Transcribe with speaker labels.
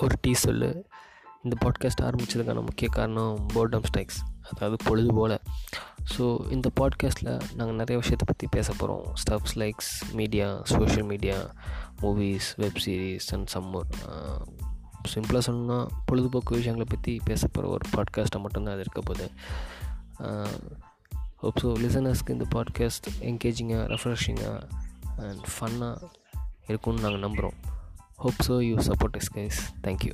Speaker 1: ஒரு டீ சொல்லு. இந்த பாட்காஸ்ட் ஆரம்பித்ததுக்கான முக்கிய காரணம் போர்டம் ஸ்ட்ரைக்ஸ் அதாவது பொழுது போல். ஸோ இந்த பாட்காஸ்ட்டில் நாங்கள் நிறைய விஷயத்தை பற்றி பேச போகிறோம் stuffs likes media social media movies web series and summer சிம்பிளாக சொல்லணும்னா பொழுதுபோக்கு விஷயங்களை பற்றி பேச போகிற ஒரு பாட்காஸ்ட்டை மட்டும்தான் அது இருக்க போகுது. ஹோப் ஸோ லிசனர்ஸ்க்கு இந்த பாட்காஸ்ட் என்கேஜிங்காக ரெஃப்ரெஷிங்காக அண்ட் ஃபன்னாக இருக்கும்னு நாங்கள் நம்புகிறோம் hope so you support us guys. Thank you